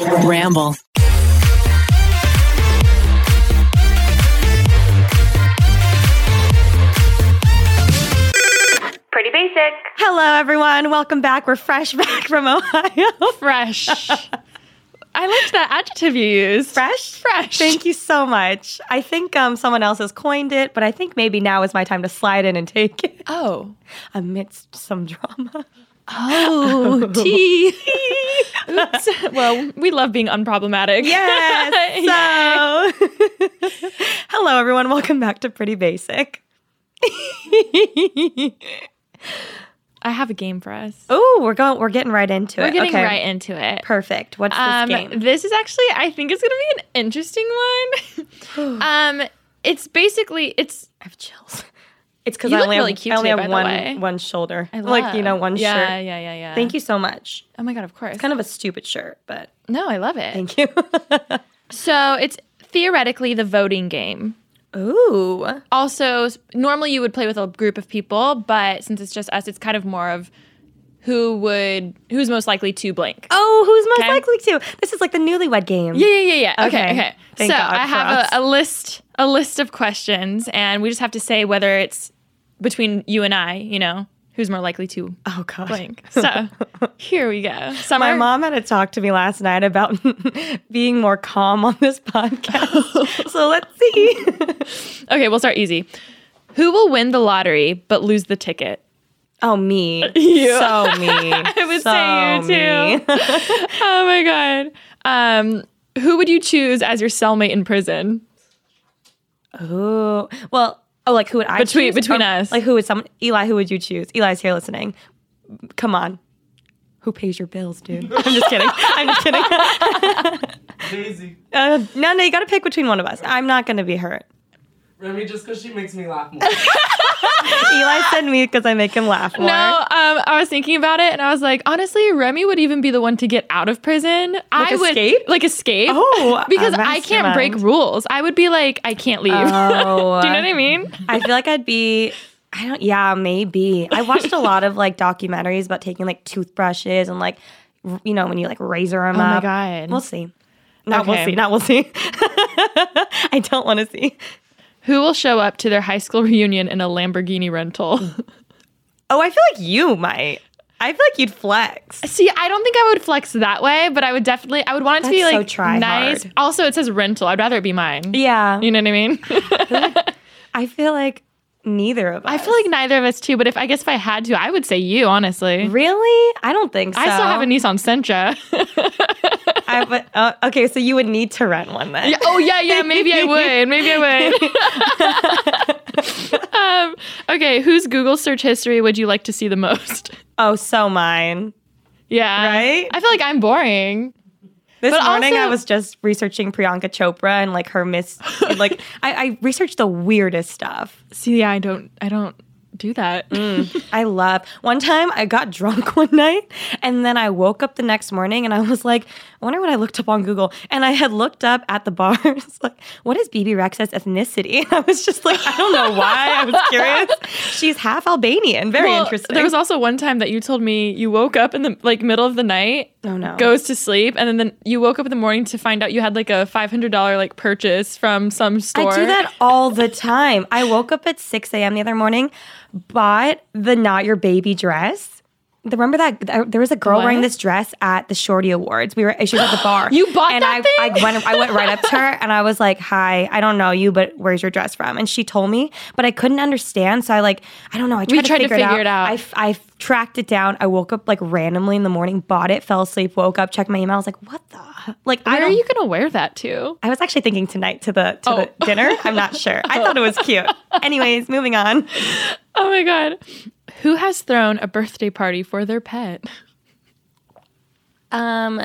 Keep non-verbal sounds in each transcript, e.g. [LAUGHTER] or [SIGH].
Ramble. Pretty basic. Hello, everyone. Welcome back. We're fresh [LAUGHS] back from Ohio. Fresh. I liked that adjective you used. Fresh? Fresh. Thank you so much. I think um, someone else has coined it, but I think maybe now is my time to slide in and take it Oh. amidst some drama. Oh, [LAUGHS] tea. Oops. [LAUGHS] Well, we love being unproblematic. Yes. [LAUGHS] So, hello, everyone. Welcome back to Pretty Basic. I have a game for us. Oh, we're going. We're getting right into it. We're getting Okay. right into it. Perfect. What's this Um, game? this is actually, I think, it's going to be an interesting one. [GASPS] um, it's basically, it's I have chills. It's because I only really I only today, have one one shoulder, I like you know one yeah, shirt. Yeah, yeah, yeah. Thank you so much. Oh my god, of course. It's kind of a stupid shirt, but no, I love it. thank you. [LAUGHS] So it's theoretically the voting game. Ooh, Also, normally you would play with a group of people, but since it's just us, it's kind of more of who would who's most likely to blank. oh, who's most Okay. likely to? This is like the newlywed game. Yeah, yeah, yeah, yeah. Okay, Okay. okay. Thank so God I have a, a list, a list of questions, and we just have to say whether it's between you and I. You know, who's more likely to Oh God. blank. [LAUGHS] So here we go. Summer. My mom had to talk to me last night about [LAUGHS] being more calm on this podcast. [LAUGHS] so let's see. Okay, we'll start easy. Who will win the lottery but lose the ticket? Oh, me. You. So me. I would so say you too. oh my god. Um, who would you choose as your cellmate in prison? Oh Well, oh, like who would I Between- choose? between Or, us. Like who would someone? Eli, who would you choose? Eli's here listening. Come on. Who pays your bills, dude? [LAUGHS] I'm just kidding. I'm just kidding. [LAUGHS] Daisy. Uh, no, no, you got to pick between one of us. I'm not going to be hurt. Remi, just because she makes me laugh more. [LAUGHS] Eli said me because I make him laugh more. No, um, I was thinking about it and I was like, honestly, Remi would even be the one to get out of prison. I would escape? like escape. Oh, because I can't break rules. I would be like, I can't leave. [LAUGHS] Oh, Do you know what I mean? I feel like I'd be. I don't. Yeah, maybe. I watched a lot of like documentaries about taking like toothbrushes and like, you know, when you like razor them Oh my up. God. We'll see. Not we'll see. Not we'll see. [LAUGHS] I don't want to see. Who will show up to their high school [LAUGHS] reunion in a Lamborghini rental? Oh, I feel like you might. I feel like you'd flex. See, I don't think I would flex that way, but I would definitely, I would want it to be That's so like try nice. hard. Also, it says rental. I'd rather it be mine. Yeah. You know what I mean? [LAUGHS] I feel like neither of us. I feel like neither of us too, but if I guess if I had to, I would say you, honestly. Really? I don't think so. I still have a Nissan Sentra. [LAUGHS] I, but, uh, okay, so you would need to rent one then. Yeah, oh yeah, yeah. Maybe I would. Maybe I would. [LAUGHS] um, okay, whose Google search history would you like to see the most? Oh, so mine. Yeah, Right? I feel like I'm boring. This But morning I was just researching Priyanka Chopra and like her miss like I, I researched the weirdest stuff. See, yeah, I don't, I don't do that. I love one time I got drunk [LAUGHS] one night and then I woke up the next morning and I was like, I wonder what I looked up on Google. And I had looked up at the bars, [LAUGHS] like, what is Bebe Rexha's ethnicity? [LAUGHS] And I was just like, I don't know why. I was curious. She's half Albanian. Very Well, interesting. There was also one time that you told me you woke up in the like middle of the night, Oh, no. goes to sleep, and then the, you woke up in the morning to find out you had like a five hundred dollar like purchase from some store. I do that all the time. I woke up at 6 a.m. the other morning, bought the Not Your Baby dress. Remember that th- uh, there was a girl What? wearing this dress at the Shorty Awards. We were she was at the bar. [GASPS] You bought and that I, thing? I went I went right up to her [LAUGHS] and I was like, "Hi, I don't know you, but where's your dress from?" And she told me, but I couldn't understand. So I like I don't know. I tried, tried to to, figure, figure it it out. I, I, I tracked it down. I woke up like randomly in the morning, bought it, fell asleep, woke up, checked my email. I was like, "What the?" h-" Like I Where are you gonna wear that to? I was actually thinking tonight to the to Oh. the dinner. I'm not [LAUGHS] sure. I thought it was cute. [LAUGHS] Anyways, moving on. Oh my god. Who has thrown a birthday party for their pet? Um,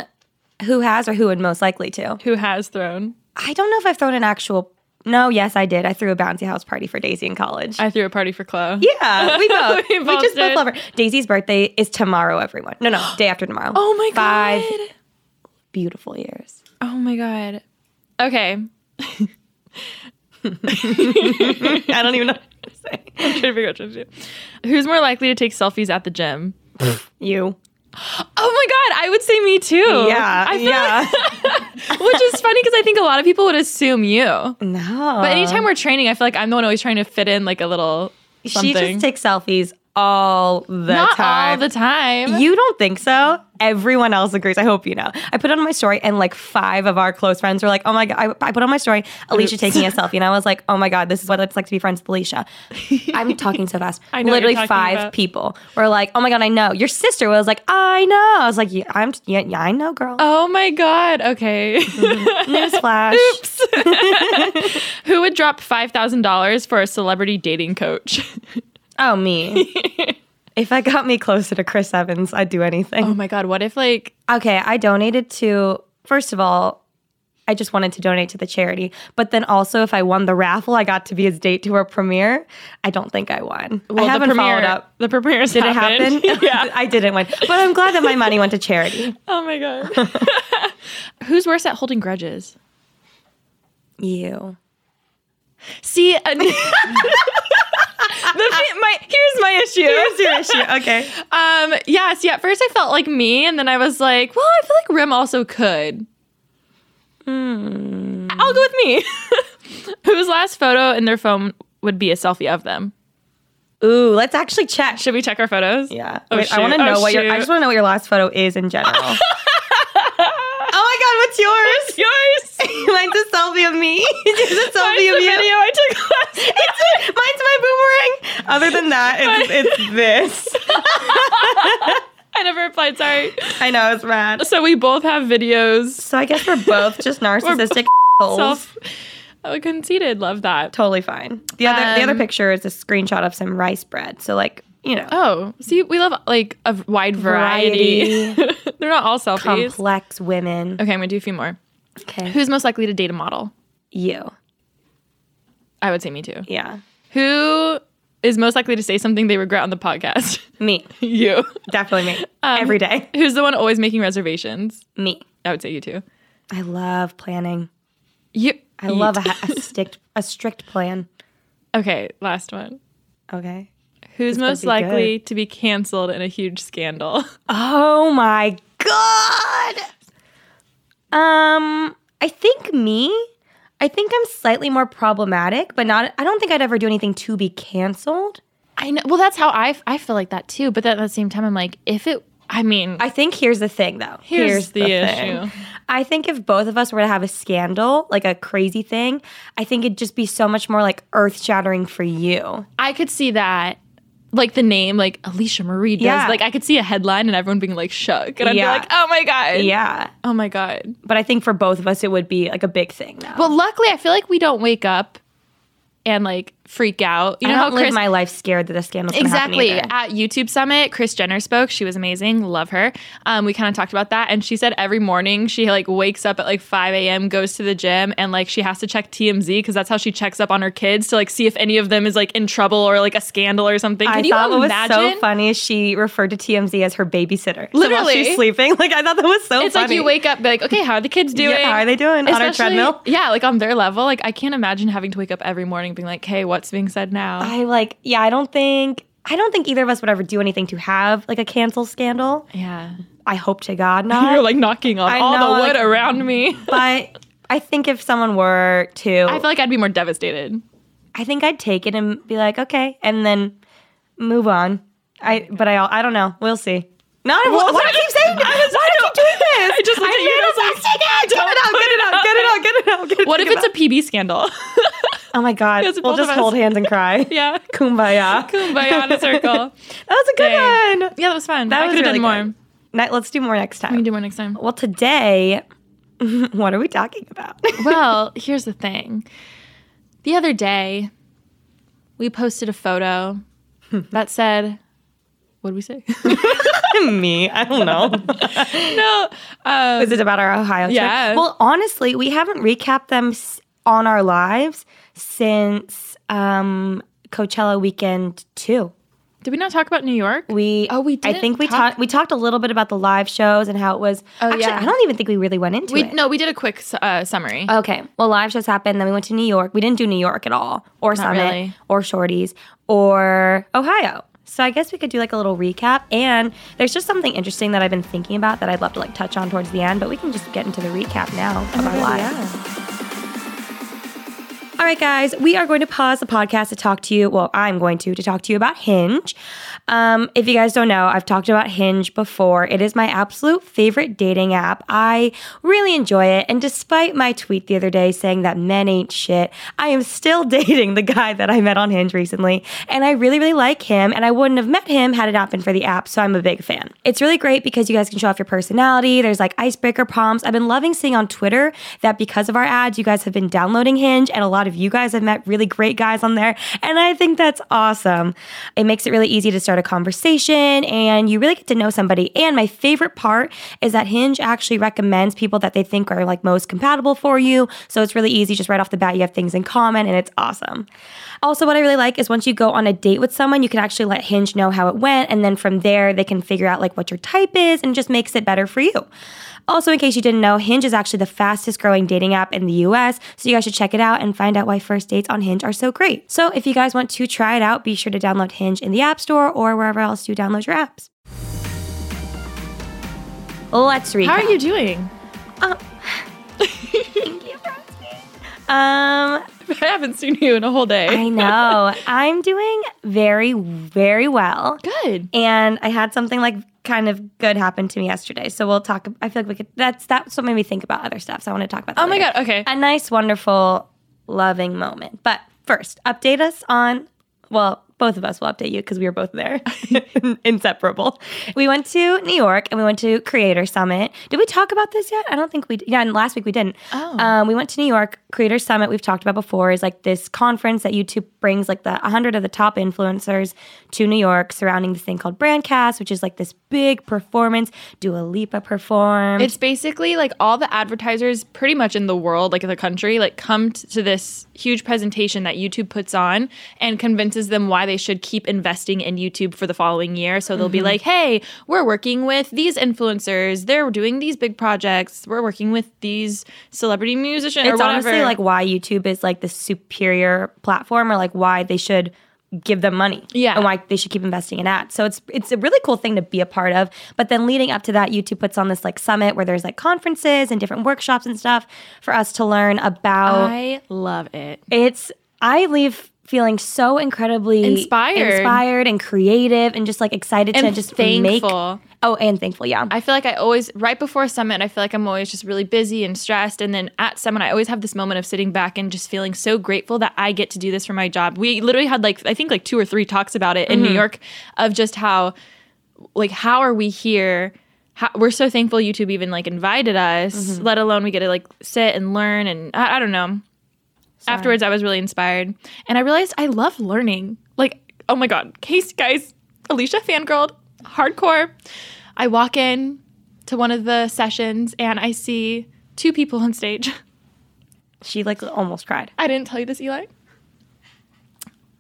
who has or who would most likely to? Who has thrown? I don't know if I've thrown an actual. No, yes, I did. I threw a bouncy house party for Daisy in college. I threw a party for Chloe. yeah, we [LAUGHS] both. We we, just did. both love her. Daisy's birthday is tomorrow. Everyone, no, no, [GASPS] day after tomorrow. Oh my god. Five beautiful years. Oh my god. Okay. [LAUGHS] I don't even know say. I'm trying to figure out what to do. Who's more likely to take selfies at the gym? [LAUGHS] You. Oh my god, I would say me too. Yeah, I feel yeah. like- [LAUGHS] which is funny because I think a lot of people would assume you. No. But anytime we're training, I feel like I'm the one always trying to fit in like a little something. she just takes selfies all the Not time. all the time. You don't think so? Everyone else agrees. I hope you know. I put on my story, and like five of our close friends were like, "Oh my god!" I, I put on my story, Alisha Oops. [LAUGHS] taking a selfie, and I was like, "Oh my god, this is what it's like to be friends with Alisha." [LAUGHS] I'm talking so fast. I know Literally five about. people were like, "Oh my god, I know." Your sister was like, "I know." I was like, "Yeah, I'm yeah, yeah I know, girl." oh my god. Okay. Mm-hmm. Newsflash. [LAUGHS] Who would drop five thousand dollars for a celebrity dating coach? Oh me. [LAUGHS] if I got me closer to Chris Evans, I'd do anything. oh my god. What if like Okay, I donated to, first of all, I just wanted to donate to the charity. But then also, if I won the raffle, I got to be his date to a premiere. I don't think I won. Well, I haven't the premiere, followed up. The premiere Did it happen? [LAUGHS] yeah. [LAUGHS] I didn't win. But I'm glad that my money went to charity. Oh my god. Who's worse at holding grudges? You. See, an- my here's my issue. Here's your issue. Okay. [LAUGHS] Um, yeah, see, at first I felt like me, and then I was like, well, I feel like Rim also could. Hmm. I'll go with me. [LAUGHS] Whose last photo in their phone would be a selfie of them? Ooh, let's actually check. Should we check our photos? Yeah. Oh, Wait, I want to know Oh, what your. I just want to know what your last photo is in general. [LAUGHS] oh my god, what's yours? yours. [LAUGHS] Mine's a selfie of me. [LAUGHS] It's a selfie the of you. video I took last [LAUGHS] It's mine's my boomerang. Other than that, it's, it's this. I never replied, sorry. I know it's mad. So we both have videos. So I guess we're both just narcissistic assholes. Self oh, conceited. Love that. Totally fine. The other the other Um, picture is a screenshot of some rice bread. So like you know, Oh, see, we love like a wide variety. [LAUGHS] They're not all selfies. complex women. Okay, I'm gonna do a few more. Okay, Who's most likely to date a model? you? I would say me too. Yeah, Who is most likely to say something they regret on the podcast? [LAUGHS] me. you. Definitely me. [LAUGHS] Um, Every day, Who's the one always making reservations? me. I would say you too. I love planning. You. I love a, a strict a strict plan. Okay, last one. Okay. Who's most likely to be canceled in a huge scandal? [LAUGHS] Oh my god. Um, I think me. I think I'm slightly more problematic, but not. I don't think I'd ever do anything to be canceled. I know. Well, that's how I, I feel like that too. But at the same time, I'm like, if it, I mean, I think here's the thing, though. Here's the thing. issue. I think if both of us were to have a scandal, like a crazy thing, I think it'd just be so much more like earth shattering for you. I could see that. Like the name, like Alisha Marie does. Yeah. Like I could see a headline and everyone being like shook, and I'd Yeah. be like, "Oh my god, Yeah. oh my god." But I think for both of us, it would be like a big thing now. Well, luckily, I feel like we don't wake up and like freak out. You know how live Chris my life scared that a scandal exactly at YouTube Summit, Chris Jenner spoke. She was amazing, love her. Um, we kind of talked about that, and she said every morning she like wakes up at like 5 a.m., goes to the gym, and like she has to check TMZ because that's how she checks up on her kids to like see if any of them is like in trouble or like a scandal or something. Can I you thought what was so funny is she referred to TMZ as her babysitter. So while Literally. she's sleeping. [LAUGHS] Like I thought that was so funny. It's funny. like you wake up, be like, okay, how are the kids doing? Yeah, how are they doing on our treadmill? Yeah, like on their level. Like I can't imagine having to wake up every morning being like, hey, what's being said now? I like, yeah, I don't think I don't think either of us would ever do anything to have like a cancel scandal. yeah. I hope to God [LAUGHS] not. You're like knocking on I all know, the wood like- around me. [LAUGHS] but I think if someone were to I feel like I'd be more devastated. I think I'd take it and be like, okay, and then move on. I but I I don't know. We'll see. Not Well, why do I keep saying this? [LAUGHS] I Why do I keep doing this? I just looked at you I was like, it. Get it out, get it out, get it out, get it out, get it What if it's it a PB scandal? Oh my god. We'll just us. hold hands and cry. [LAUGHS] yeah. [LAUGHS] Kumbaya. Kumbaya in a circle. [LAUGHS] That was a good Dang. one. Yeah, that was fun. That I was could have really done more. good. Ne- let's do more next time. We can do more next time. Well, today, what are we talking about? well, here's the thing. The other day, we posted a photo that said, what did we say? me. I don't know. no. Um, Is it about our Ohio trip? Yeah. Well, honestly, we haven't recapped them on our lives since um, Coachella weekend two. did we not talk about New York? We Oh, we I didn't think we talked we talked a little bit about the live shows and how it was. Oh, actually, yeah. I don't even think we really went into We it. no, we did a quick uh, summary. Okay. Well, live shows happened. Then we went to New York. We didn't do New York at all, or Summit, really. or Shorties, or Ohio. So I guess we could do like a little recap. And there's just something interesting that I've been thinking about that I'd love to like touch on towards the end, but we can just get into the recap now of our lives. All right, guys, we are going to pause the podcast to talk to you. Well, I'm going to to talk to you about Hinge. Um, if you guys don't know, I've talked about Hinge before. It is my absolute favorite dating app. I really enjoy it, and despite my tweet the other day saying that men ain't shit, I am still [LAUGHS] dating the guy that I met on Hinge recently, and I really, really like him. And I wouldn't have met him had it not been for the app. So I'm a big fan. It's really great because you guys can show off your personality. There's like icebreaker prompts. I've been loving seeing on Twitter that because of our ads, you guys have been downloading Hinge, and a lot of you guys I've met really great guys on there. And I think that's awesome. It makes it really easy to start a conversation and you really get to know somebody. And my favorite part is that Hinge actually recommends people that they think are like most compatible for you. So it's really easy, just right off the bat, you have things in common and it's awesome. Also, what I really like is once you go on a date with someone, you can actually let Hinge know how it went. And then from there, they can figure out like what your type is and just makes it better for you. Also, in case you didn't know, Hinge is actually the fastest growing dating app in the US, so you guys should check it out and find out why first dates on Hinge are so great. So, if you guys want to try it out, be sure to download Hinge in the App Store or wherever else you download your apps. Let's recap. How are you doing? Thank you for asking. Um, [LAUGHS] I haven't seen you in a whole day. I know. [LAUGHS] I'm doing very, very well. Good. And I had something like kind of good happen to me yesterday. So we'll talk. I feel like we could. That's that's what made me think about other stuff. So I want to talk about. That Oh my later. god. Okay. A nice, wonderful, loving moment. But first, update us on. Well, both of us will update you because we were both there, [LAUGHS] [LAUGHS] inseparable. We went to New York and we went to Creator Summit. Did we talk about this yet? I don't think we. Yeah, and last week we didn't. Oh. Um, we went to New York. Creator Summit we've talked about before is like this conference that YouTube brings like the 100 of the top influencers to New York surrounding this thing called Brandcast, which is like this big performance. Dua Lipa performed. It's basically like all the advertisers pretty much in the world, like in the country, like come t- to this huge presentation that YouTube puts on and convinces them why they should keep investing in YouTube for the following year. So they'll be Mm-hmm. like, hey, we're working with these influencers. They're doing these big projects. We're working with these celebrity musicians or it's whatever. honestly like why YouTube is like the superior platform or like why they should give them money. Yeah. And why they should keep investing in ads. So it's it's a really cool thing to be a part of. But then leading up to that, YouTube puts on this like summit where there's like conferences and different workshops and stuff for us to learn about I love it. it's I leave feeling so incredibly Inspired. inspired and creative and just like excited to And just make thankful. Oh, and thankful, yeah. I feel like I always, right before summit, I feel like I'm always just really busy and stressed. And then at summit, I always have this moment of sitting back and just feeling so grateful that I get to do this for my job. We literally had like, I think like two or three talks about it in New mm-hmm. York of just how, like, how are we here? How, we're so thankful YouTube even like invited us, mm-hmm. let alone we get to like sit and learn. And I, I don't know. Afterwards, I was really inspired. And I realized I love learning. Like, oh my God, case guys, Alisha fangirled, hardcore. I walk in to one of the sessions and I see two people on stage. she like almost cried. I didn't tell you this, Eli.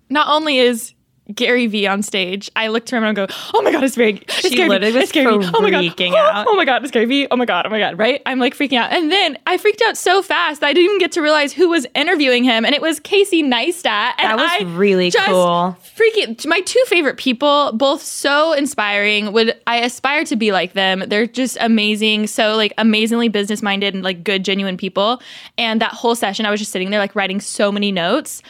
Not only is Gary Vee on stage, I look to him and I go, "Oh my god, it's very." It's She Gary literally It's Gary Vee. Oh my god, oh, out. [GASPS] Oh my god, it's Gary Vee. Oh my god, oh my god, right? I'm like freaking out, and then I freaked out so fast that I didn't even get to realize who was interviewing him, and it was Casey Neistat. And That was I really cool. Freaking, my two favorite people, both so inspiring. Would I aspire to be like them? They're just amazing, so like amazingly business minded and like good, genuine people. And that whole session, I was just sitting there like writing so many notes.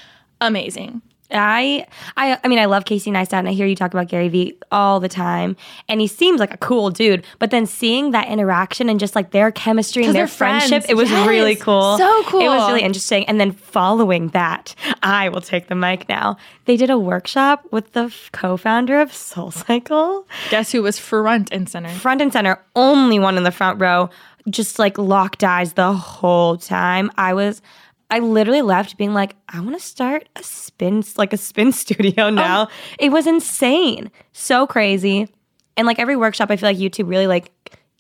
Amazing. I, I, I mean, I love Casey Neistat, and I hear you talk about Gary Vee all the time, and he seems like a cool dude. But then seeing that interaction and just like their chemistry and their they're friends. friendship, it was Yes. really cool. So cool. It was really interesting. And then following that, I will take the mic now. They did a workshop with the f- co-founder of SoulCycle, Guess who was front and center? front and center, only one in the front row, just like locked eyes the whole time. I was. I literally left being like, I want to start a spin, like a spin [LAUGHS] studio oh. now. It was insane, so crazy, and like every workshop, I feel like YouTube really like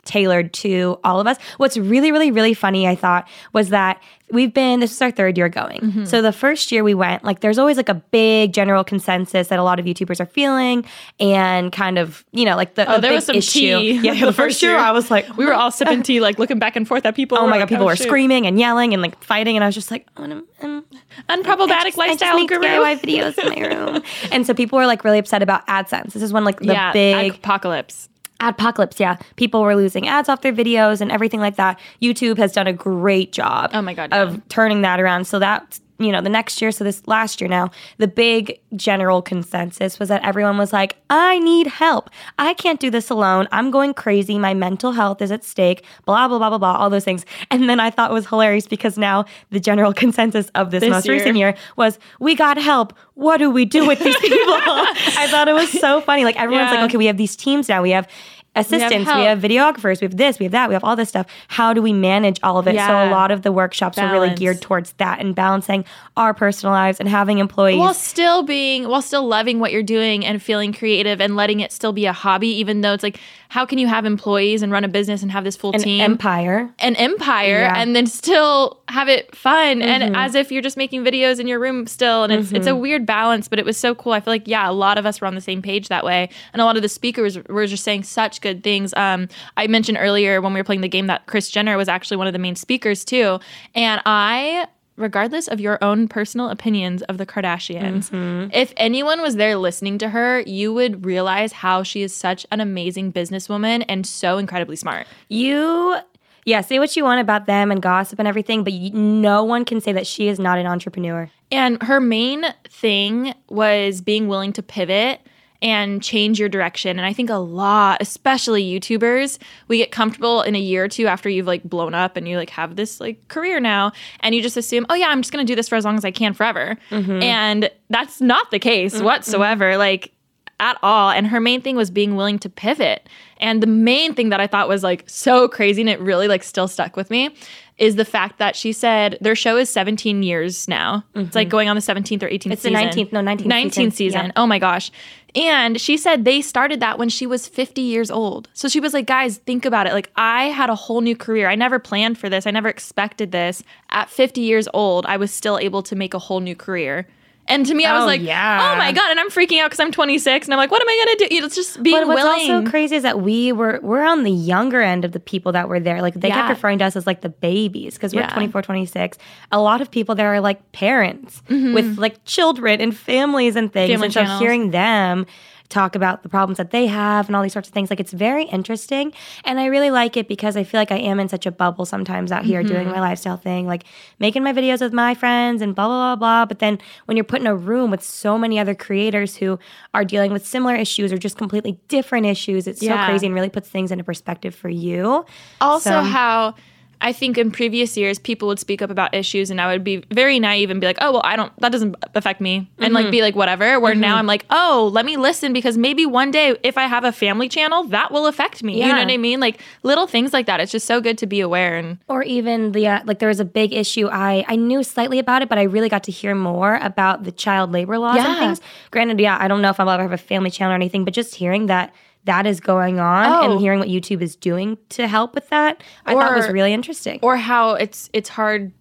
tailored to all of us. What's really, really, really funny, I thought, was that we've been this is our third year going. Mm-hmm. So the first year we went, like there's always like a big general consensus that a lot of YouTubers are feeling and kind of, you know, like the, Oh, the there was some issue. tea. [LAUGHS] Yeah, the, [LAUGHS] first year, I was like, we were all sipping tea, like looking back and forth at people. Oh my god, like, people oh, were shoot. screaming and yelling and like fighting, and I was just like, oh, I'm, I'm, Unproblematic I just lifestyle make guru. DIY videos in my room. [LAUGHS] and so people were like really upset about AdSense. This is when like the yeah, big apocalypse. Adpocalypse, yeah. People were losing ads off their videos and everything like that. YouTube has done a great job Oh my God, of yeah. turning that around. So that, you know, the next year, so this last year now, the big general consensus was that everyone was like, I need help. I can't do this alone. I'm going crazy. My mental health is at stake, blah, blah, blah, blah, blah, all those things. And then I thought it was hilarious because now the general [LAUGHS] consensus of this, This most year. recent year was, we got help. What do we do with these [LAUGHS] people? [LAUGHS] I thought it was so funny. Like everyone's Yeah. like, okay, we have these teams now. We have assistants, we have, help. videographers, we have this, we have that, we have all this stuff. How do we manage all of it? So a lot of the workshops are really geared towards that and balancing our personal lives and having employees. while still being while still loving what you're doing and feeling creative and letting it still be a hobby even though it's like how can you have employees and run a business and have this full an team? empire. an empire Yeah. Mm-hmm. and then still have it fun and as if you're just making videos in your room still. And it's it's a weird balance but it was so cool. I feel like yeah a lot of us were on the same page that way. And a lot of the speakers were just saying such good things. Um i mentioned earlier when we were playing the game that chris jenner was actually one of the main speakers too. And i regardless of your own personal opinions of the Kardashians, Mm-hmm. if anyone was there listening to her, you would realize how she is such an amazing businesswoman and so incredibly smart. You yeah, say what you want about them and gossip and everything, but you, no one can say that she is not an entrepreneur. And her main thing was being willing to pivot and change your direction. And I think a lot, especially YouTubers, we get comfortable in a year or two after you've like blown up and you like have this like career now and you just assume, "Oh yeah, I'm just going to do this for as long as I can forever." Mm-hmm. And that's not the case mm-hmm. whatsoever. Like at all. And her main thing was being willing to pivot. And the main thing that I thought was like so crazy and it really like still stuck with me is the fact that she said their show is 17 years now. It's like going on the 17th or 18th Mm-hmm. It's the season. 19th, no, 19th 19th season. season. Yeah. Oh my gosh. And she said they started that when she was 50 years old. So she was like, guys, think about it. Like, I had a whole new career. I never planned for this. I never expected this. At 50 years old, I was still able to make a whole new career. And to me, I was Oh, like, yeah. oh my God. And I'm freaking out because I'm 26 and I'm like, what am I going to do? You know, It's just being But what's willing. also crazy is that we were we're on the younger end of the people that were there. Like they kept referring to us as like the babies because we're Yeah. 24, 26. A lot of people there are like parents with like children and families and things. Mm-hmm. Family and so channels. hearing them talk about the problems that they have and all these sorts of things, like it's very interesting. And I really like it because I feel like I am in such a bubble sometimes out here doing Mm-hmm. my lifestyle thing, like making my videos with my friends and blah blah blah blah. But then when you're put in a room with so many other creators who are dealing with similar issues or just completely different issues, it's Yeah. so crazy and really puts things into perspective for you. also So- how I think in previous years people would speak up about issues and I would be very naive and be like, "Oh, well, I don't that doesn't affect me." And like be like whatever. Where now I'm like, "Oh, let me listen because maybe one day if I have a family channel, that will affect me." You know what I mean? Like little things like that. It's just so good to be aware and or even the uh, like there was a big issue i i knew slightly about it but i really got to hear more about the child labor laws and things granted yeah i don't know if i'll ever have a family channel or anything but just hearing that that is going on Oh. and hearing what youtube is doing to help with that i thought was really interesting or how it's it's hard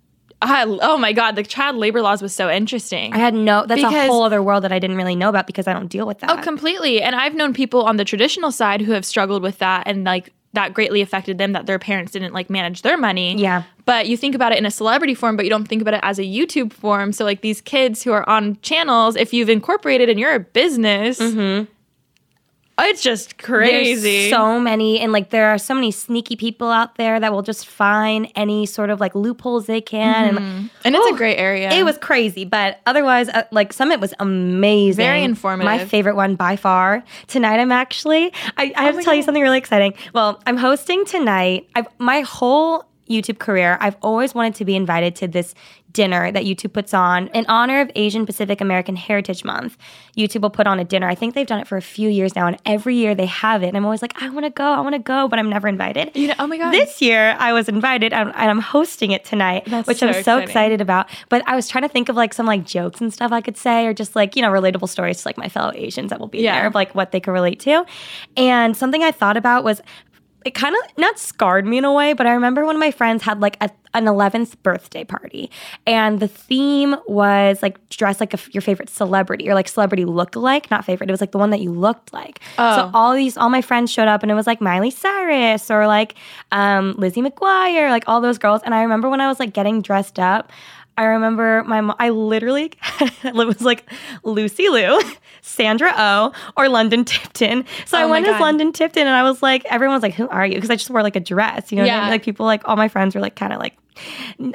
I, oh my god, the child labor laws was so interesting. i had no that's a whole other world that i didn't really know about because i don't deal with oh, that Oh, completely. And I've known people on the traditional side who have struggled with that and like that greatly affected them that their parents didn't like manage their money. Yeah. But you think about it in a celebrity form, but you don't think about it as a YouTube form. So like these kids who are on channels, if you've incorporated and you're a business, mm-hmm. It's just crazy. There's so many, and like there are so many sneaky people out there that will just find any sort of like loopholes they can. And and it's Oh, a great area. It was crazy, but otherwise, uh, like Summit was amazing. Very informative. My favorite one by far. Tonight, I'm actually. I, I have to tell you something really exciting. Well, I'm hosting tonight. I've my whole YouTube career, I've always wanted to be invited to this dinner that YouTube puts on in honor of Asian Pacific American Heritage Month. YouTube will put on a dinner. I think they've done it for a few years now, and every year they have it. And I'm always like, I want to go, I want to go, but I'm never invited. You know- oh my God. This year I was invited, and I'm hosting it tonight, That's which so I'm so exciting. excited about. But I was trying to think of like some like jokes and stuff I could say, or just like you know relatable stories to like my fellow Asians that will be Yeah. there of like what they could relate to. And something I thought about was it kind of not scarred me in a way, but I remember one of my friends had like a, an 11th birthday party, and the theme was like dress like a, your favorite celebrity or like celebrity look-alike, not favorite. It was like the one that you looked like. So Oh. all these, all my friends showed up, and it was like Miley Cyrus or like um, Lizzie McGuire, like all those girls. And I remember when I was like getting dressed up. I remember my mom, I literally [LAUGHS] it was like Lucy Liu, [LAUGHS] Sandra Oh, or London Tipton. So I Oh my went as London Tipton and I was like, everyone was like, who are you? Because I just wore like a dress, you know what I Yeah. mean? Like people like all my friends were like kind of like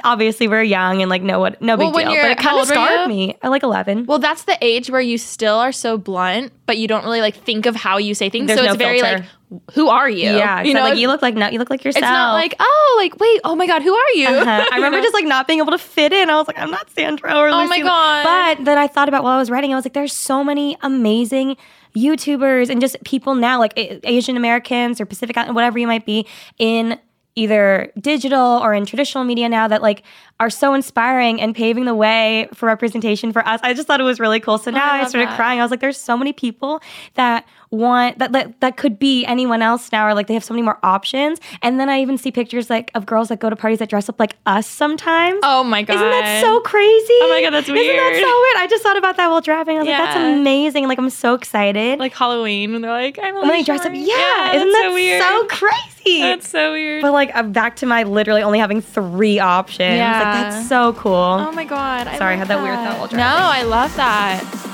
obviously we're young and like no what no big when deal. But it kind of scarred me. I like eleven. Well, that's the age where you still are so blunt, but you don't really like think of how you say things. There's so no it's very like, who are you? yeah. you know, like you look like no you look like yourself. it's not like oh, like wait, oh my god, who are you? Uh-huh. I [LAUGHS] remember just like not being able to fit in. I was like, I'm not Sandra or Oh Lucy. my God. But then I thought about while I was writing, I was like, there's so many amazing YouTubers and just people now, like Asian Americans or Pacific, Island- whatever you might be, in either digital or in traditional media now that like are so inspiring and paving the way for representation for us. I just thought it was really cool. So now I, love started that. crying. I was like, there's so many people that want that, that that could be anyone else now, or like they have so many more options. And then I even see pictures like of girls that go to parties that dress up like us sometimes. oh my god, Isn't that so crazy? Oh my God, that's weird. Isn't that so weird? I just thought about that while driving. I was like, that's amazing. Like I'm so excited. like Halloween when they're like, I'm when they dress up, yeah, isn't that's that so weird? so crazy? That's so weird. but like I'm back to my literally only having three options. Yeah. Like that's so cool. Oh my god! I Sorry, I love had that weird thought while No. I love that.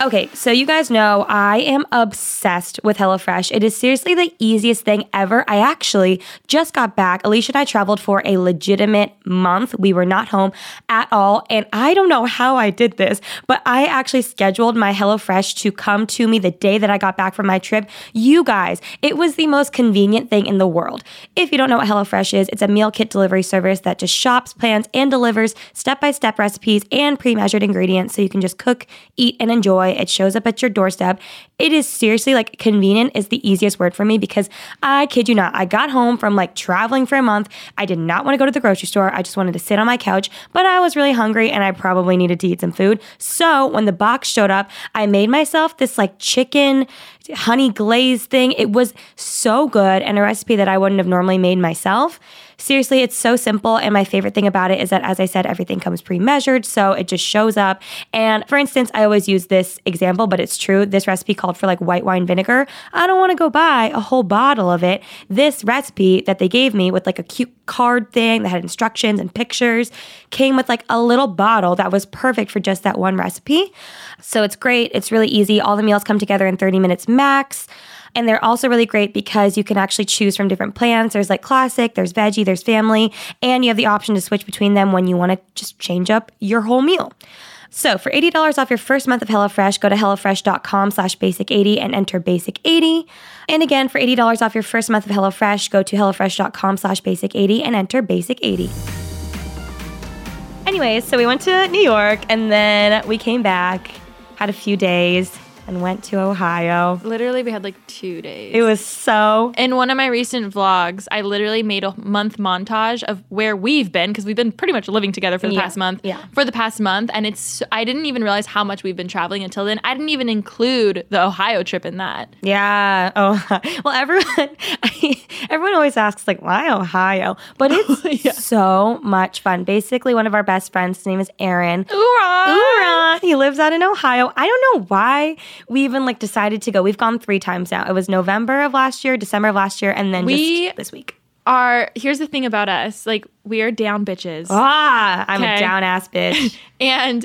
Okay, so you guys know I am obsessed with HelloFresh. It is seriously the easiest thing ever. I actually just got back. Alisha and I traveled for a legitimate month. We were not home at all. And I don't know how I did this, but I actually scheduled my HelloFresh to come to me the day that I got back from my trip. You guys, it was the most convenient thing in the world. If you don't know what HelloFresh is, it's a meal kit delivery service that just shops, plans, and delivers step by step recipes and pre measured ingredients so you can just cook, eat, and It shows up at your doorstep. It is seriously like convenient is the easiest word for me because I kid you not, I got home from like traveling for a month. I did not want to go to the grocery store. I just wanted to sit on my couch, but I was really hungry and I probably needed to eat some food. So when the box showed up, I made myself this like chicken honey glaze thing. It was so good and a recipe that I wouldn't have normally made myself. Seriously, it's so simple. And my favorite thing about it is that, as I said, everything comes pre measured. So it just shows up. And for instance, I always use this example, but it's true. This recipe called for like white wine vinegar. I don't want to go buy a whole bottle of it. This recipe that they gave me with like a cute card thing that had instructions and pictures came with like a little bottle that was perfect for just that one recipe. So it's great. It's really easy. All the meals come together in 30 minutes max. And they're also really great because you can actually choose from different plans. There's like classic, there's veggie, there's family, and you have the option to switch between them when you want to just change up your whole meal. So for $80 off your first month of HelloFresh, go to HelloFresh.com slash basic80 and enter basic80. And again, for $80 off your first month of HelloFresh, go to HelloFresh.com slash basic80 and enter basic80. Anyways, so we went to New York and then we came back, had a few days, and went to Ohio. Literally, we had like two days. It was so In one of my recent vlogs, I literally made a month montage of where we've been because we've been pretty much living together for the Yeah, past month. yeah. For the past month, and it's I didn't even realize how much we've been traveling until then. I didn't even include the Ohio trip in that. Yeah. Oh, [LAUGHS] well, everyone, [LAUGHS] everyone always asks like, why Ohio? But it's [LAUGHS] Yeah. so much fun. Basically, one of our best friends, his name is Aaron. Hoorah! Hoorah! He lives out in Ohio. I don't know why we even like decided to go. We've gone three times now. It was November of last year, December of last year, and then We- just this week. Are here's the thing about us, like we are down bitches. Ah, I'm a down ass bitch. [LAUGHS] And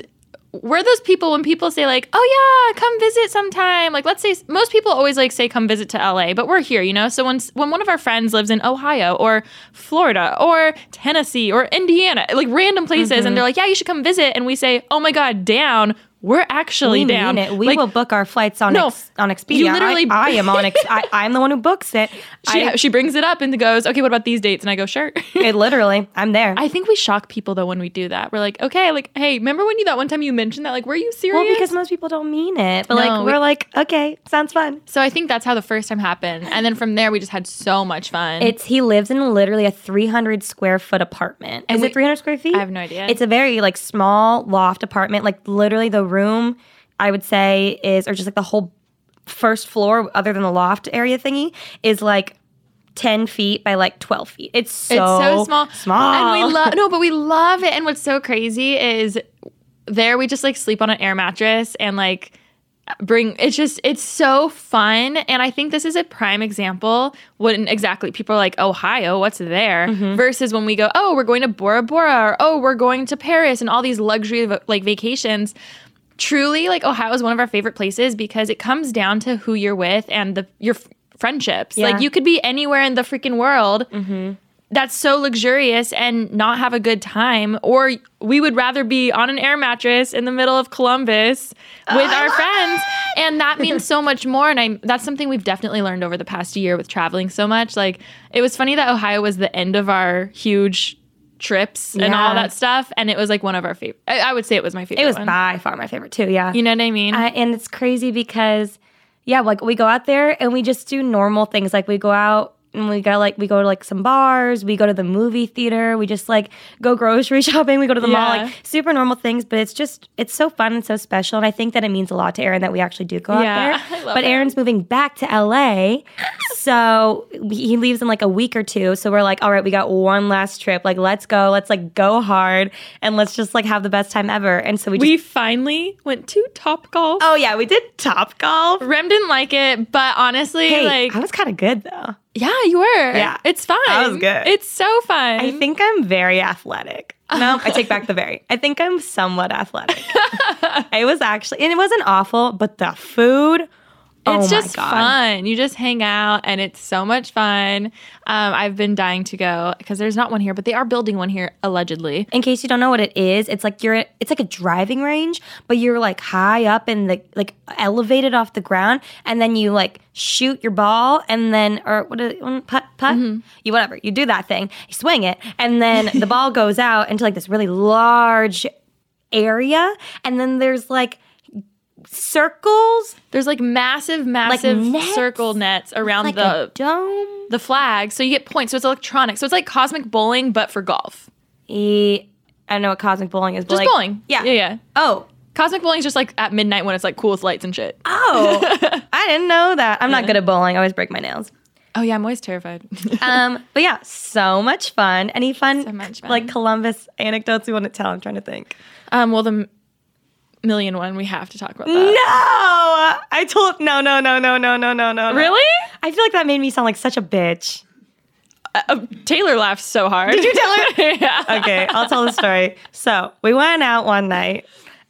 we're those people when people say like, "Oh yeah, come visit sometime." Like, let's say most people always like say come visit to LA, but we're here, you know. So when when one of our friends lives in Ohio or Florida or Tennessee or Indiana, like random places, Mm-hmm. and they're like, "Yeah, you should come visit," and we say, "Oh my god, down." We're actually we down. mean it. We Like, will book our flights on No, ex, on Expedia. you literally- I, I am on. Ex, I, [LAUGHS] I'm the one who books it. She, I, she brings it up and goes, "Okay, what about these dates?" And I go, "Sure." it [LAUGHS] literally, I'm there. I think we shock people though when we do that. We're like, "Okay, like, hey, remember when you that one time you mentioned that? Like, were you serious?" well, because most people don't mean it, but No, like we- we're like, okay, sounds fun. So I think that's how the first time happened, and then from there we just had so much fun. It's he lives in literally a 300 square foot apartment. And Is we- it 300 square feet? I have no idea. It's a very like small loft apartment. Like literally the room, I would say is or just like the whole first floor, other than the loft area thingy, is like 10 feet by like 12 feet. It's so, it's so small. Small. And we love [LAUGHS] no, but we love it. And what's so crazy is there we just like sleep on an air mattress and like bring it's just it's so fun and i think this is a prime example when exactly people are like ohio what's there Mm-hmm. versus when we go oh we're going to bora bora or oh we're going to paris and all these luxury like vacations truly like ohio is one of our favorite places because it comes down to who you're with and the your f- friendships. Yeah. like you could be anywhere in the freaking world that's so luxurious and not have a good time or we would rather be on an air mattress in the middle of Columbus with our friends. and that means so much more and I that's something we've definitely learned over the past year with traveling so much. Like it was funny that Ohio was the end of our huge trips and all that stuff and it was like one of our favorite I, I would say it was my favorite it was one. by far my favorite too. Yeah. you know what I mean I, and it's crazy because, yeah, like we go out there and we just do normal things. Like we go out and we go like we go to like some bars, we go to the movie theater, we just like go grocery [LAUGHS] shopping, we go to the mall, like super normal things. But it's just it's so fun and so special, and I think that it means a lot to Aaron that we actually do go Yeah, out there. [LAUGHS] But. Aaron's moving back to LA, so he leaves in like a week or two. So we're like, all right, we got one last trip. Like let's go, let's like go hard, and let's just like have the best time ever. And so we just we finally went to Top Golf oh yeah, we did Top Golf. Rem didn't like it but honestly Hey, like I was kind of good though. Yeah, you were. Yeah. It's fun. I was good. It's so fun. I think I'm very athletic. No, I take back the very. I think I'm somewhat athletic. [LAUGHS] it was actually, and it wasn't awful, but the food. Oh it's my just God. fun. You just hang out and it's so much fun. Um, I've been dying to go because there's not one here, but they are building one here allegedly. In case you don't know what it is, it's like you're it's like a driving range, but you're like high up and the like elevated off the ground, and then you like shoot your ball, and then or what is it, um, putt putt you whatever you do that thing, you swing it, and then the ball [LAUGHS] goes out into like this really large area, and then there's like circles There's like massive, massive nets? circle nets around like the dome. the flag, so you get points. So it's electronic. So it's like cosmic bowling, but for golf. E- I don't know what cosmic bowling is, but Just like, bowling. Yeah. yeah, yeah. Oh, Cosmic bowling is just like at midnight when it's like cool with lights and shit. oh, [LAUGHS] I didn't know that. I'm not good at bowling. I always break my nails. Oh yeah, I'm always terrified. [LAUGHS] Um, but yeah, so much fun. Any fun, So much fun. like Columbus anecdotes you want to tell? I'm trying to think. um, well, the million one we have to talk about that. No, I told no, no, no, no, no, no, no, no. Really? I feel like that made me sound like such a bitch. Uh, Taylor laughed so hard. Did you tell her? [LAUGHS] yeah. okay, I'll tell the story. So we went out one night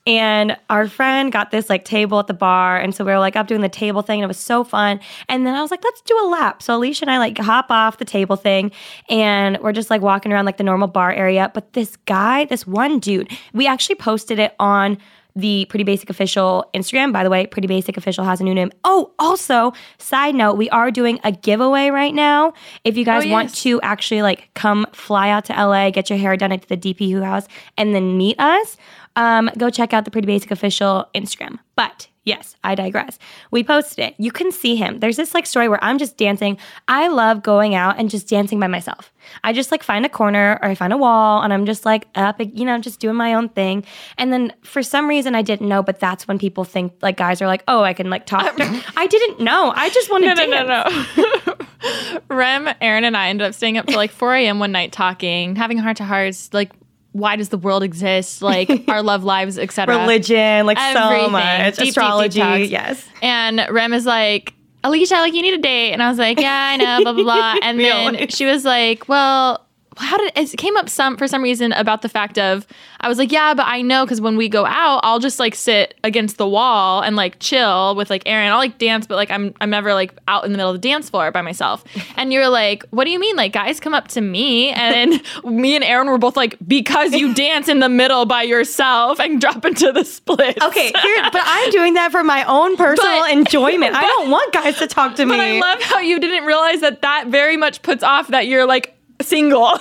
and our friend got this like table at the bar. And so we were like up doing the table thing and it was so fun. And then I was like, let's do a lap. So Alisha and I like hop off the table thing and we're just like walking around like the normal bar area. But this guy, this one dude, we actually posted it on the Pretty Basic Official Instagram. By the way, Pretty Basic Official has a new name. Oh, also, side note, we are doing a giveaway right now. If you oh, guys Oh, want to actually like come fly out to LA, get your hair done at the DP Who House, and then meet us, um, go check out the Pretty Basic Official Instagram. But yes, I digress. We posted it. You can see him. There's this like story where I'm just dancing. I love going out and just dancing by myself. I just like find a corner or I find a wall and I'm just like up, you know, just doing my own thing. And then for some reason I didn't know, but that's when people think like guys are like, oh, I can like talk. to I didn't know. I just wanted [LAUGHS] No, to no, dance. no, [LAUGHS] no. Rem, Aaron, and I ended up staying up till like 4 a.m. one night talking, having heart to hearts, like, why does the world exist? Like, [LAUGHS] our love lives, etc. Religion, like so much. Deep, deep, deep Astrology, yes. And Rem is like, Alisha, like, you need a date. And I was like, yeah, I know, blah, blah, blah. [LAUGHS] And then she was like, well, how did it came up some for some reason about the fact of I was like yeah but I know because when we go out I'll just like sit against the wall and like chill with like Aaron I'll like dance but like I'm I'm never like out in the middle of the dance floor by myself [LAUGHS] and you're like what do you mean like guys come up to me and [LAUGHS] me and Aaron were both like because you [LAUGHS] dance in the middle by yourself and drop into the split Okay, here, but I'm doing that for my own personal But- enjoyment. I don't want guys to talk to me. But I love how you didn't realize that that very much puts off that you're like single.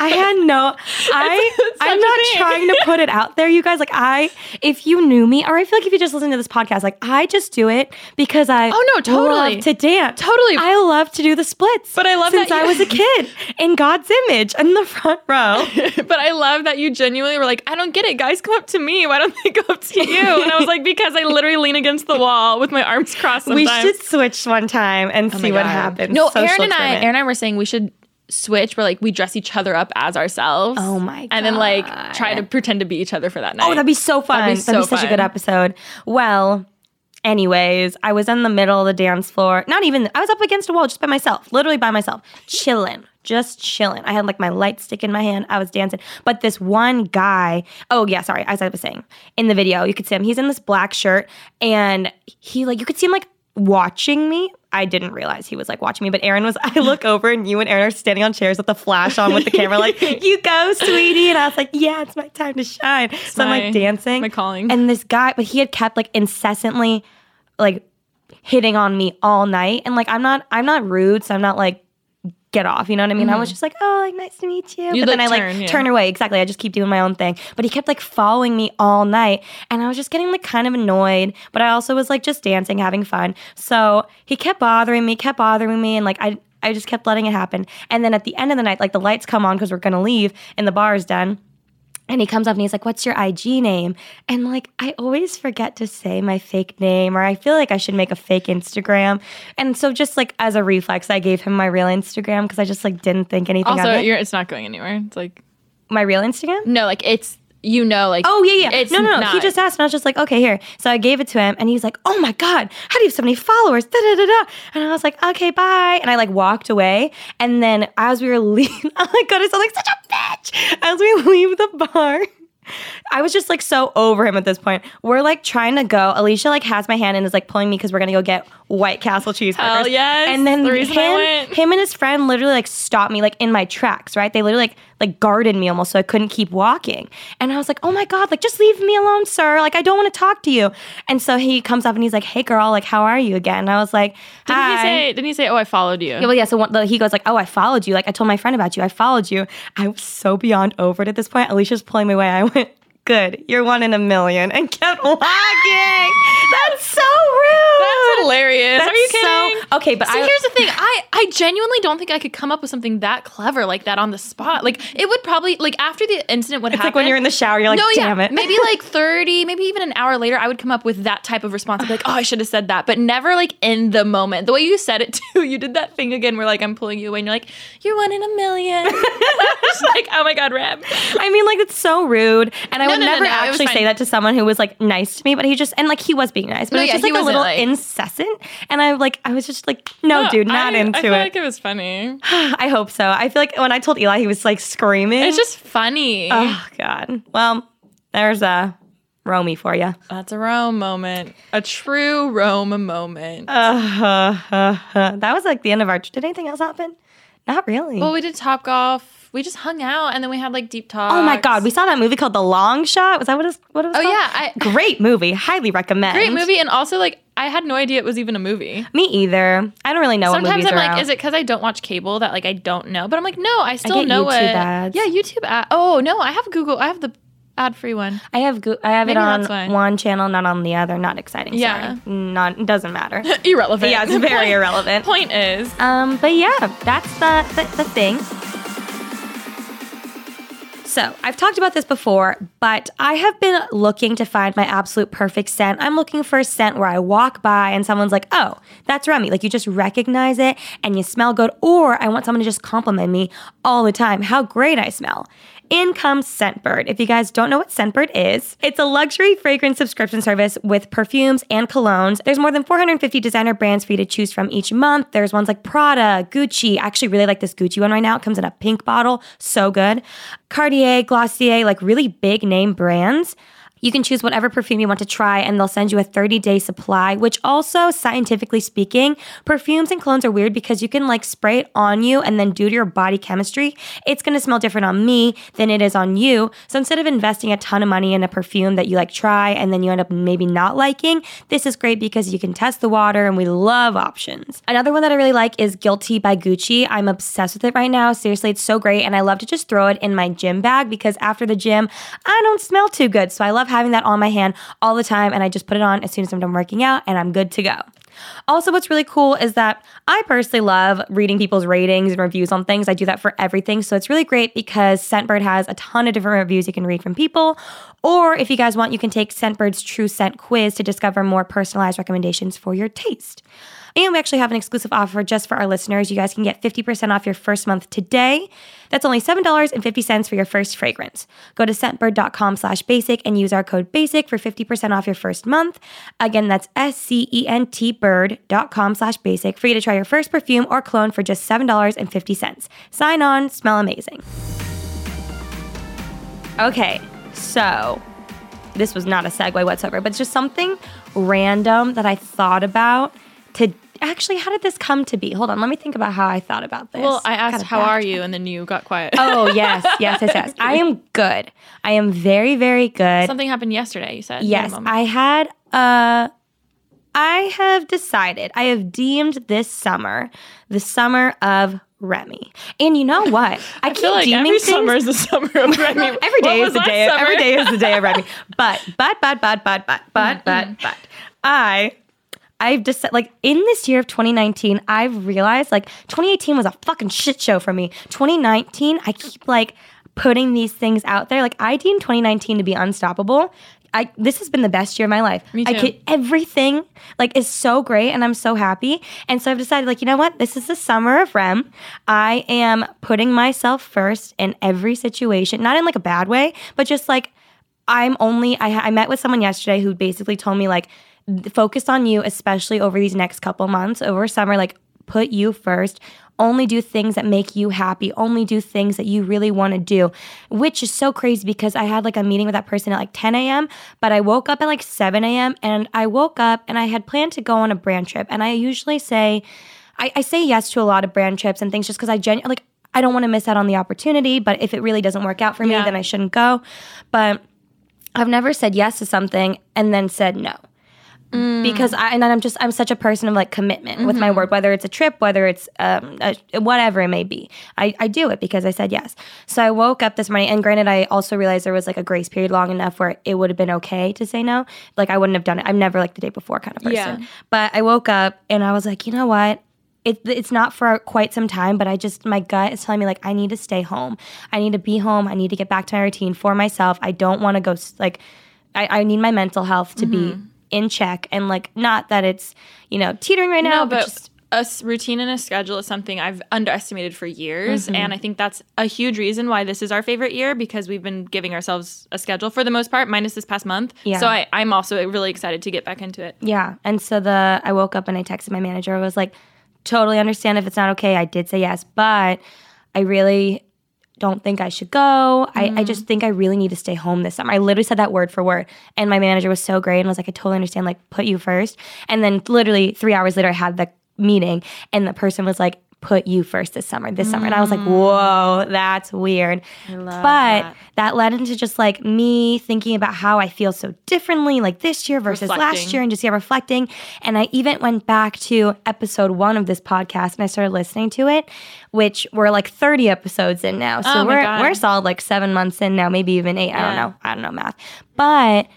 I had no. [LAUGHS] I I'm not trying to put it out there, you guys. Like I, if you knew me, or I feel like if you just listen to this podcast, like I just do it because I. Oh, no, totally. love to dance. Totally. I love to do the splits. But I love since that I was a kid [LAUGHS] in God's image in the front row. [LAUGHS] but I love that you genuinely were like, I don't get it. Guys come up to me. Why don't they go up to you? And I was like, because I literally lean against the wall with my arms crossed sometimes. We should switch one time and Oh see what happens. No, Social Aaron and I, experiment. Aaron and I were saying we should switch where like we dress each other up as ourselves. Oh my god. And then like try to pretend to be each other for that oh, night. Oh, that'd be so fun. That'd That'd be be, so such a good episode. Well, anyways, I was in the middle of the dance floor. Not even, I was up against a wall just by myself, literally by myself, chilling, just chilling. I had like my light stick in my hand. I was dancing. But this one guy, oh, yeah, sorry, as I was saying, in the video, you could see him. He's in this black shirt and he like, you could see him like watching me. I didn't realize he was like watching me, but Aaron was. [LAUGHS] I look over and you and Aaron are standing on chairs with the flash on with the camera, like, [LAUGHS] you go, sweetie. And I was like, yeah, it's my time to shine. so I'm like dancing. my calling. And this guy, but he had kept like incessantly like hitting on me all night. And like I'm not I'm not rude, so I'm not like get off, you know what I mean? I was just like, oh, like nice to meet you. Mm-hmm. You'd, but then like, I like turn, yeah. turn away. Exactly. I just keep doing my own thing. But he kept like following me all night. And I was just getting like kind of annoyed. But I also was like just dancing, having fun. So he kept bothering me, kept bothering me, and like I I just kept letting it happen. And then at the end of the night, like the lights come on because we're gonna leave and the bar is done. And he comes up and he's like, What's your IG name? And like, I always forget to say my fake name, or I feel like I should make a fake Instagram. And so, just like as a reflex, I gave him my real Instagram because I just like didn't think anything also, of it. you're, it's not going anywhere. It's like My real Instagram? no, like it's you know, like Oh, yeah, yeah. No, no, no. He just asked, and I was just like, Okay, here. So I gave it to him, and he's like, Oh my God, how do you have so many followers? Da, da, da, da. And I was like, Okay, bye. And I like walked away. And then as we were [LAUGHS] leaving, oh my God, I sound like such a bitch. As we [LAUGHS] leave the bar, I was just like so over him at this point. We're like trying to go. Alisha like has my hand and is like pulling me because we're gonna go get White Castle cheeseburgers. Hell yes. And then The him, went. him and his friend literally like stopped me like in my tracks. Right? They literally like like guarded me almost so I couldn't keep walking. And I was like, oh my god, like just leave me alone, sir. Like I don't want to talk to you. And so he comes up and he's like, hey girl, like how are you again? And I was like, Didn't hi. he say? Didn't he say? Oh, I followed you. Yeah, well, yeah. So one, the, he goes like, "Oh, I followed you. Like I told my friend about you. I followed you." I was so beyond over it at this point. Alisha's pulling me away. I went, "Good, you're one in a million, and kept walking. That's so hilarious. That's Are you so- kidding? okay, but I- here's the thing. I I genuinely don't think I could come up with something that clever like that on the spot. Like it would probably like after the incident would It's happen. like when you're in the shower, you're like, no, "Damn yeah, it." maybe like [LAUGHS] 30, maybe even an hour later, I would come up with that type of response. I'd be like, oh, I should have said that, but never like in the moment. The way you said it [LAUGHS] too, you did that thing again where like I'm pulling you away and you're like, you're one in a million. [LAUGHS] Just like, oh my God, Reb. I mean, like it's so rude, and I No, would no, never no, actually say that to someone who was like nice to me. But he just and like he was being nice, but No, it was yeah, just like a little like- incessant. And I'm like I was just like, no, dude, not I, into I feel it. like it was funny. [SIGHS] I hope so. I feel like when I told Eli, he was like screaming. It's just funny. oh god. Well, there's a Romy for you. That's a Rome moment. A true Rome moment. Uh, [LAUGHS] that was like the end of our. Did anything else happen? Not really. well, we did Top Golf. We just hung out and then we had like deep talks. oh my god, we saw that movie called The Long Shot. Was that what it was? What it was Oh called? yeah, I, Great movie. Highly recommend. great movie. And also like I had no idea it was even a movie. Me either. I don't really know what Sometimes I'm like, out. is it because I don't watch cable that like I don't know? But I'm like, no, I still get know YouTube what. ads. Yeah, YouTube ad. Oh no, I have Google. I have the ad free one. I have go- I have Maybe it on one channel, not on the other. Not exciting. Yeah. Sorry. Not. It doesn't matter. [LAUGHS] Irrelevant. yeah, it's very Point- irrelevant. Point is, Um, but yeah, that's the, the, the thing. So, I've talked about this before, but I have been looking to find my absolute perfect scent. I'm looking for a scent where I walk by and someone's like, oh, that's Remi. Like, you just recognize it and you smell good. Or I want someone to just compliment me all the time how great I smell. In comes Scentbird. If you guys don't know what Scentbird is, it's a luxury fragrance subscription service with perfumes and colognes. There's more than 450 designer brands for you to choose from each month. There's ones like Prada, Gucci. I actually really like this Gucci one right now. It comes in a pink bottle, so good. Cartier, Glossier, like really big name brands. You can choose whatever perfume you want to try, and they'll send you a 30 day supply, which also, scientifically speaking, perfumes and clones are weird because you can like spray it on you and then due to your body chemistry, it's gonna smell different on me than it is on you. So instead of investing a ton of money in a perfume that you like try and then you end up maybe not liking, this is great because you can test the water and we love options. Another one that I really like is Guilty by Gucci. I'm obsessed with it right now. Seriously, it's so great. And I love to just throw it in my gym bag because after the gym, I don't smell too good. So I love having that on my hand all the time. And I just put it on as soon as I'm done working out and I'm good to go. Also, what's really cool is that I personally love reading people's ratings and reviews on things. I do that for everything. So it's really great because Scentbird has a ton of different reviews you can read from people. Or if you guys want, you can take Scentbird's True Scent quiz to discover more personalized recommendations for your taste. And we actually have an exclusive offer just for our listeners. You guys can get 50% off your first month today. That's only $7.50 for your first fragrance. Go to scentbird.com slash basic and use our code BASIC for 50% off your first month. Again, that's S-C-E-N-T bird.com slash basic for you to try your first perfume or clone for just $7.50. Sign on, smell amazing. Okay, so this was not a segue whatsoever, but it's just something random that I thought about to actually how did this come to be hold on let me think about how i thought about this well i asked how are you and then you got quiet oh yes yes yes yes i am good i am very very good something happened yesterday you said yes i had uh i have decided i have deemed this summer the summer of Remi. And you know what? I, I keep like deeming every things. summer is the summer of Remi. every day is the day. Of, every day is the day of Remi. But but but but but but but mm-hmm. but but I I've just like in this year of 2019, I've realized like 2018 was a fucking shit show for me. 2019, I keep like putting these things out there. Like I deem 2019 to be unstoppable. I this has been the best year of my life. Me too. I get everything like is so great and I'm so happy. And so I've decided like, you know what? This is the summer of Rem. I am putting myself first in every situation, not in like a bad way, but just like I'm only I, I met with someone yesterday who basically told me like focus on you especially over these next couple months over summer like put you first only do things that make you happy only do things that you really want to do which is so crazy because i had like a meeting with that person at like 10 a.m but i woke up at like 7 a.m and i woke up and i had planned to go on a brand trip and i usually say i, I say yes to a lot of brand trips and things just because i genuinely like i don't want to miss out on the opportunity but if it really doesn't work out for me Yeah. then i shouldn't go but I've never said yes to something and then said no. Mm. Because I and I'm just I'm such a person of like commitment with my mm-hmm. word, whether it's a trip, whether it's um, a, whatever it may be. I, I do it because I said yes. So I woke up this morning, and granted, I also realized there was like a grace period long enough where it would have been okay to say no. Like I wouldn't have done it. I'm never like the day before kind of person. Yeah. But I woke up and I was like, you know what? It, it's not for quite some time, but I just, my gut is telling me, like, I need to stay home. I need to be home. I need to get back to my routine for myself. I don't want to go, like, I, I need my mental health to be mm-hmm. In check. And, like, not that it's, you know, teetering right now, No, but, but just, a routine and a schedule is something I've underestimated for years, Mm-hmm. and I think that's a huge reason why this is our favorite year because we've been giving ourselves a schedule for the most part, minus this past month. Yeah. So I, I'm also really excited to get back into it. yeah. And so the, I woke up and I texted my manager. I was like, totally understand if it's not okay. I did say yes, but I really don't think I should go. I, I just think I really need to stay home this summer. I literally said that word for word. And my manager was so great and was like, I totally understand, like, put you first. And then literally three hours later, I had the meeting and the person was like, put you first this summer, this summer. And I was like, whoa, that's weird. but that. that. led into just like me thinking about how I feel so differently, like this year versus last year, and just yeah, reflecting. And I even went back to episode one of this podcast and I started listening to it, which we're like 30 episodes in now. So Oh we're we're solid like seven months in now, maybe even eight. I don't know. I don't know math. But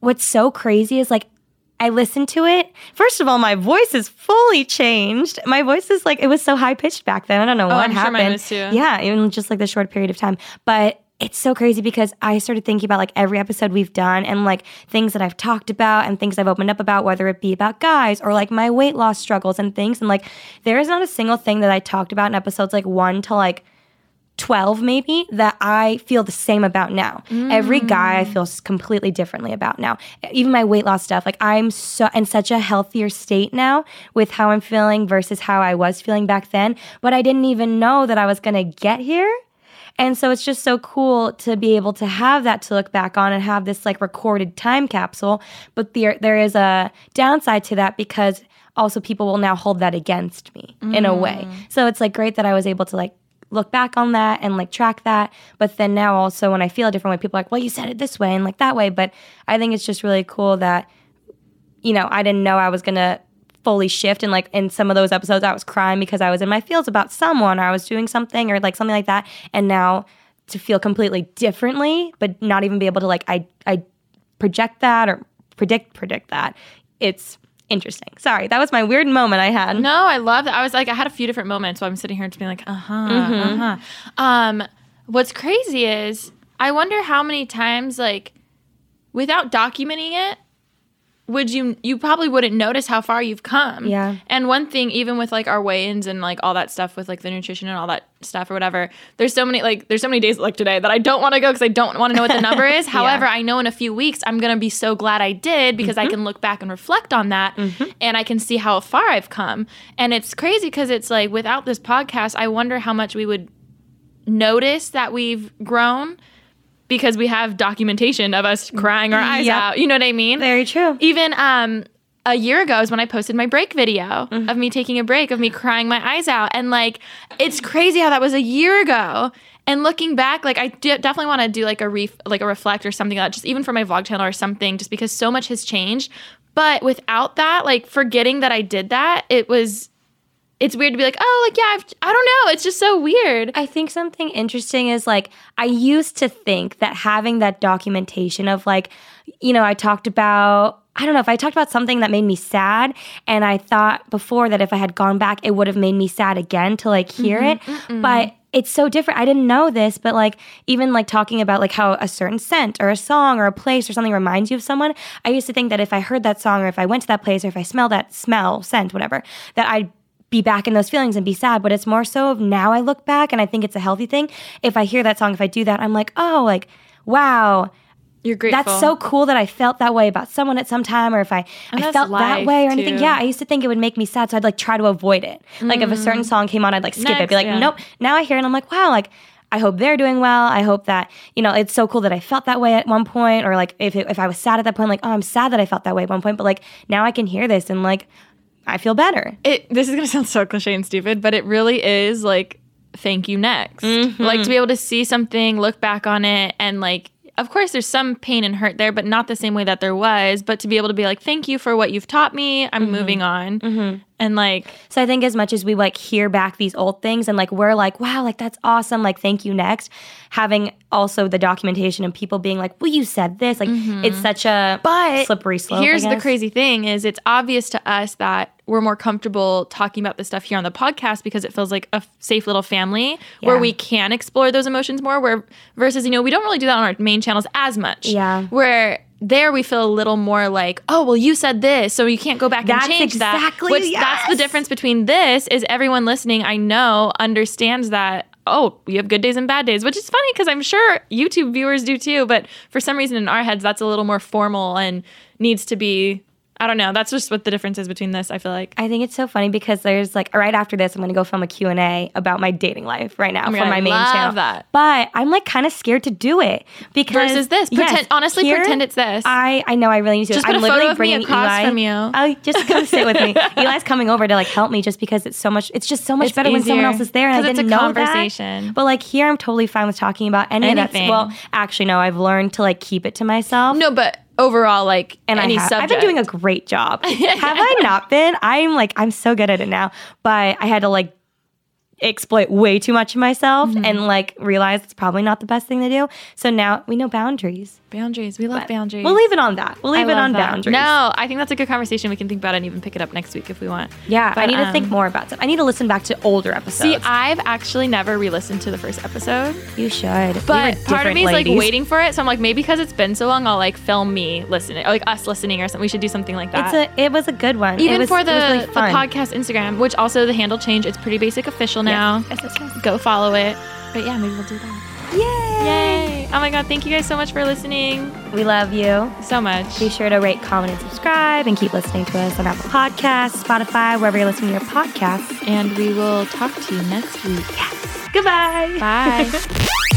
what's so crazy is like I listened to it. First of all, my voice is fully changed. My voice is like it was so high pitched back then. I don't know oh, what Oh, I'm sure happened. too. Yeah, even just like the short period of time. But it's so crazy because I started thinking about like every episode we've done and like things that I've talked about and things I've opened up about, whether it be about guys or like my weight loss struggles and things. And like there is not a single thing that I talked about in episodes like one to like 12 maybe that I feel the same about now. Every guy I mm. feel completely differently about now. Even my weight loss stuff, like I'm so in such a healthier state now with how I'm feeling versus how I was feeling back then, but I didn't even know that I was going to get here. And so it's just so cool to be able to have that to look back on and have this like recorded time capsule. But there there is a downside to that because also people will now hold that against me in a way. Mm. So it's like great that I was able to like look back on that and like track that. But then now also when I feel a different way, people are like, well, you said it this way and like that way. But I think it's just really cool that, you know, I didn't know I was gonna fully shift and like in some of those episodes I was crying because I was in my feels about someone or I was doing something or like something like that. And now to feel completely differently, but not even be able to like I I project that or predict predict that. It's interesting. Sorry, that was my weird moment I had. No, I love that. I was like, I had a few different moments. So I'm sitting here just being like, uh huh, uh huh. Um, what's crazy is I wonder how many times, like, without documenting it, would you you probably wouldn't notice how far you've come. Yeah. And one thing, even with like our weigh-ins and like all that stuff with like the nutrition and all that stuff or whatever, there's so many like there's so many days like today that I don't want to go because I don't want to know what the [LAUGHS] number is. However, I know in a few weeks I'm gonna be so glad I did because I mm-hmm. can look back and reflect on that mm-hmm. and I can see how far I've come. And it's crazy because it's like without this podcast, I wonder how much we would notice that we've grown because we have documentation of us crying our eyes Yep. out. You know what I mean? Very true. Even um a year ago is when I posted my break video of me taking a break, of me crying my eyes out. And like, it's crazy how that was a year ago. And looking back, like I definitely want to do like a ref- like a reflect or something like that, just even for my vlog channel or something, just because so much has changed. But without that, like forgetting that I did that, it was, it's weird to be like, oh, like yeah, I've, I don't know, it's just so weird. I think something interesting is like I used to think that having that documentation of like, you know, I talked about I don't know if I talked about something that made me sad and I thought before that if I had gone back it would have made me sad again to like hear mm-hmm, it. But it's so different. I didn't know this, but like even like talking about like how a certain scent or a song or a place or something reminds you of someone, I used to think that if I heard that song or if I went to that place or if I smelled that smell, scent, whatever, that I'd be back in those feelings and be sad. But it's more so of now I look back and I think it's a healthy thing. If I hear that song, if I do that, I'm like, oh, like, wow. You're grateful. That's so cool that I felt that way about someone at some time, or if I, And I felt that way or anything. too. Yeah, I used to think it would make me sad, so I'd like try to avoid it. Like if a certain song came on, I'd like skip it. Be Mm. Like, yeah. nope. Now I hear it, and I'm like, wow, like I hope they're doing well. I hope that you know it's so cool that I felt that way at one point, or like if it, if I was sad at that point, like oh, I'm sad that I felt that way at one point, but like now I can hear this and like I feel better. it this is gonna [LAUGHS] sound so cliche and stupid, but it really is like thank you next. Mm-hmm. Like to be able to see something, look back on it, and like of course there's some pain and hurt there, but not the same way that there was. But to be able to be like, thank you for what you've taught me. I'm mm-hmm. moving on. Mm-hmm. And like So I think as much as we like hear back these old things and like we're like, wow, like that's awesome, like thank you next. Having also the documentation and people being like, well, you said this, like it's mm-hmm. such a But slippery slope. Here's the crazy thing is it's obvious to us that we're more comfortable talking about this stuff here on the podcast because it feels like a safe little family where we can explore those emotions more where versus you know we don't really do that on our main channels as much. Yeah. Where there we feel a little more like, oh well, you said this, so you can't go back That's and change exactly- that. Which that's the difference between this is everyone listening, I know, understands that. Oh, we have good days and bad days, which is funny because I'm sure YouTube viewers do too. But for some reason, in our heads, that's a little more formal and needs to be. I don't know. That's just what the difference is between this. I feel like. I think it's so funny because there's like right after this, I'm gonna go film a Q&A about my dating life right now Oh my for God, my I main love channel. that. But I'm like kind of scared to do it because Versus this. Yes, honestly, here, pretend it's this. I I know I really need to. Just I'm put a literally photo of me bringing across Eli. from you. Oh, just come sit with me. [LAUGHS] Eli's coming over to like help me just because it's so much. It's just so much It's better when someone else is there, and I didn't a know conversation. that. But like here, I'm totally fine with talking about any of Anything. that. Well, actually, no. I've learned to like keep it to myself. no, but overall, like and any I have. subject. I've been doing a great job. [LAUGHS] have I not been? I'm like I'm so good at it now, but I had to like exploit way too much of myself Mm-hmm. and like realize it's probably not the best thing to do. So now we know boundaries. boundaries. We love boundaries. We'll leave it on that. We'll I leave it on that. boundaries. No, I think that's a good conversation. We can think about it and even pick it up next week if we want. Yeah, I But, need to think um, more about it. I need to listen back to older episodes. See, I've actually never re-listened to the first episode, you should. But were part of me is like waiting for it. So I'm like, maybe because it's been so long, I'll like film me listening, or like us listening, or something. We should do something like that. It's a. It was a good one. It even was- for the, really the podcast Instagram, which also the handle change. It's pretty basic official now. Yes, yes, yes. Go follow it. But yeah, maybe we'll do that. Yay! Yay! Oh my god, thank you guys so much for listening. We love you. So much. Be sure to rate, comment, and subscribe, and keep listening to us on Apple Podcasts, Spotify, wherever you're listening to your podcasts. And we will talk to you next week. Goodbye. Bye. [LAUGHS]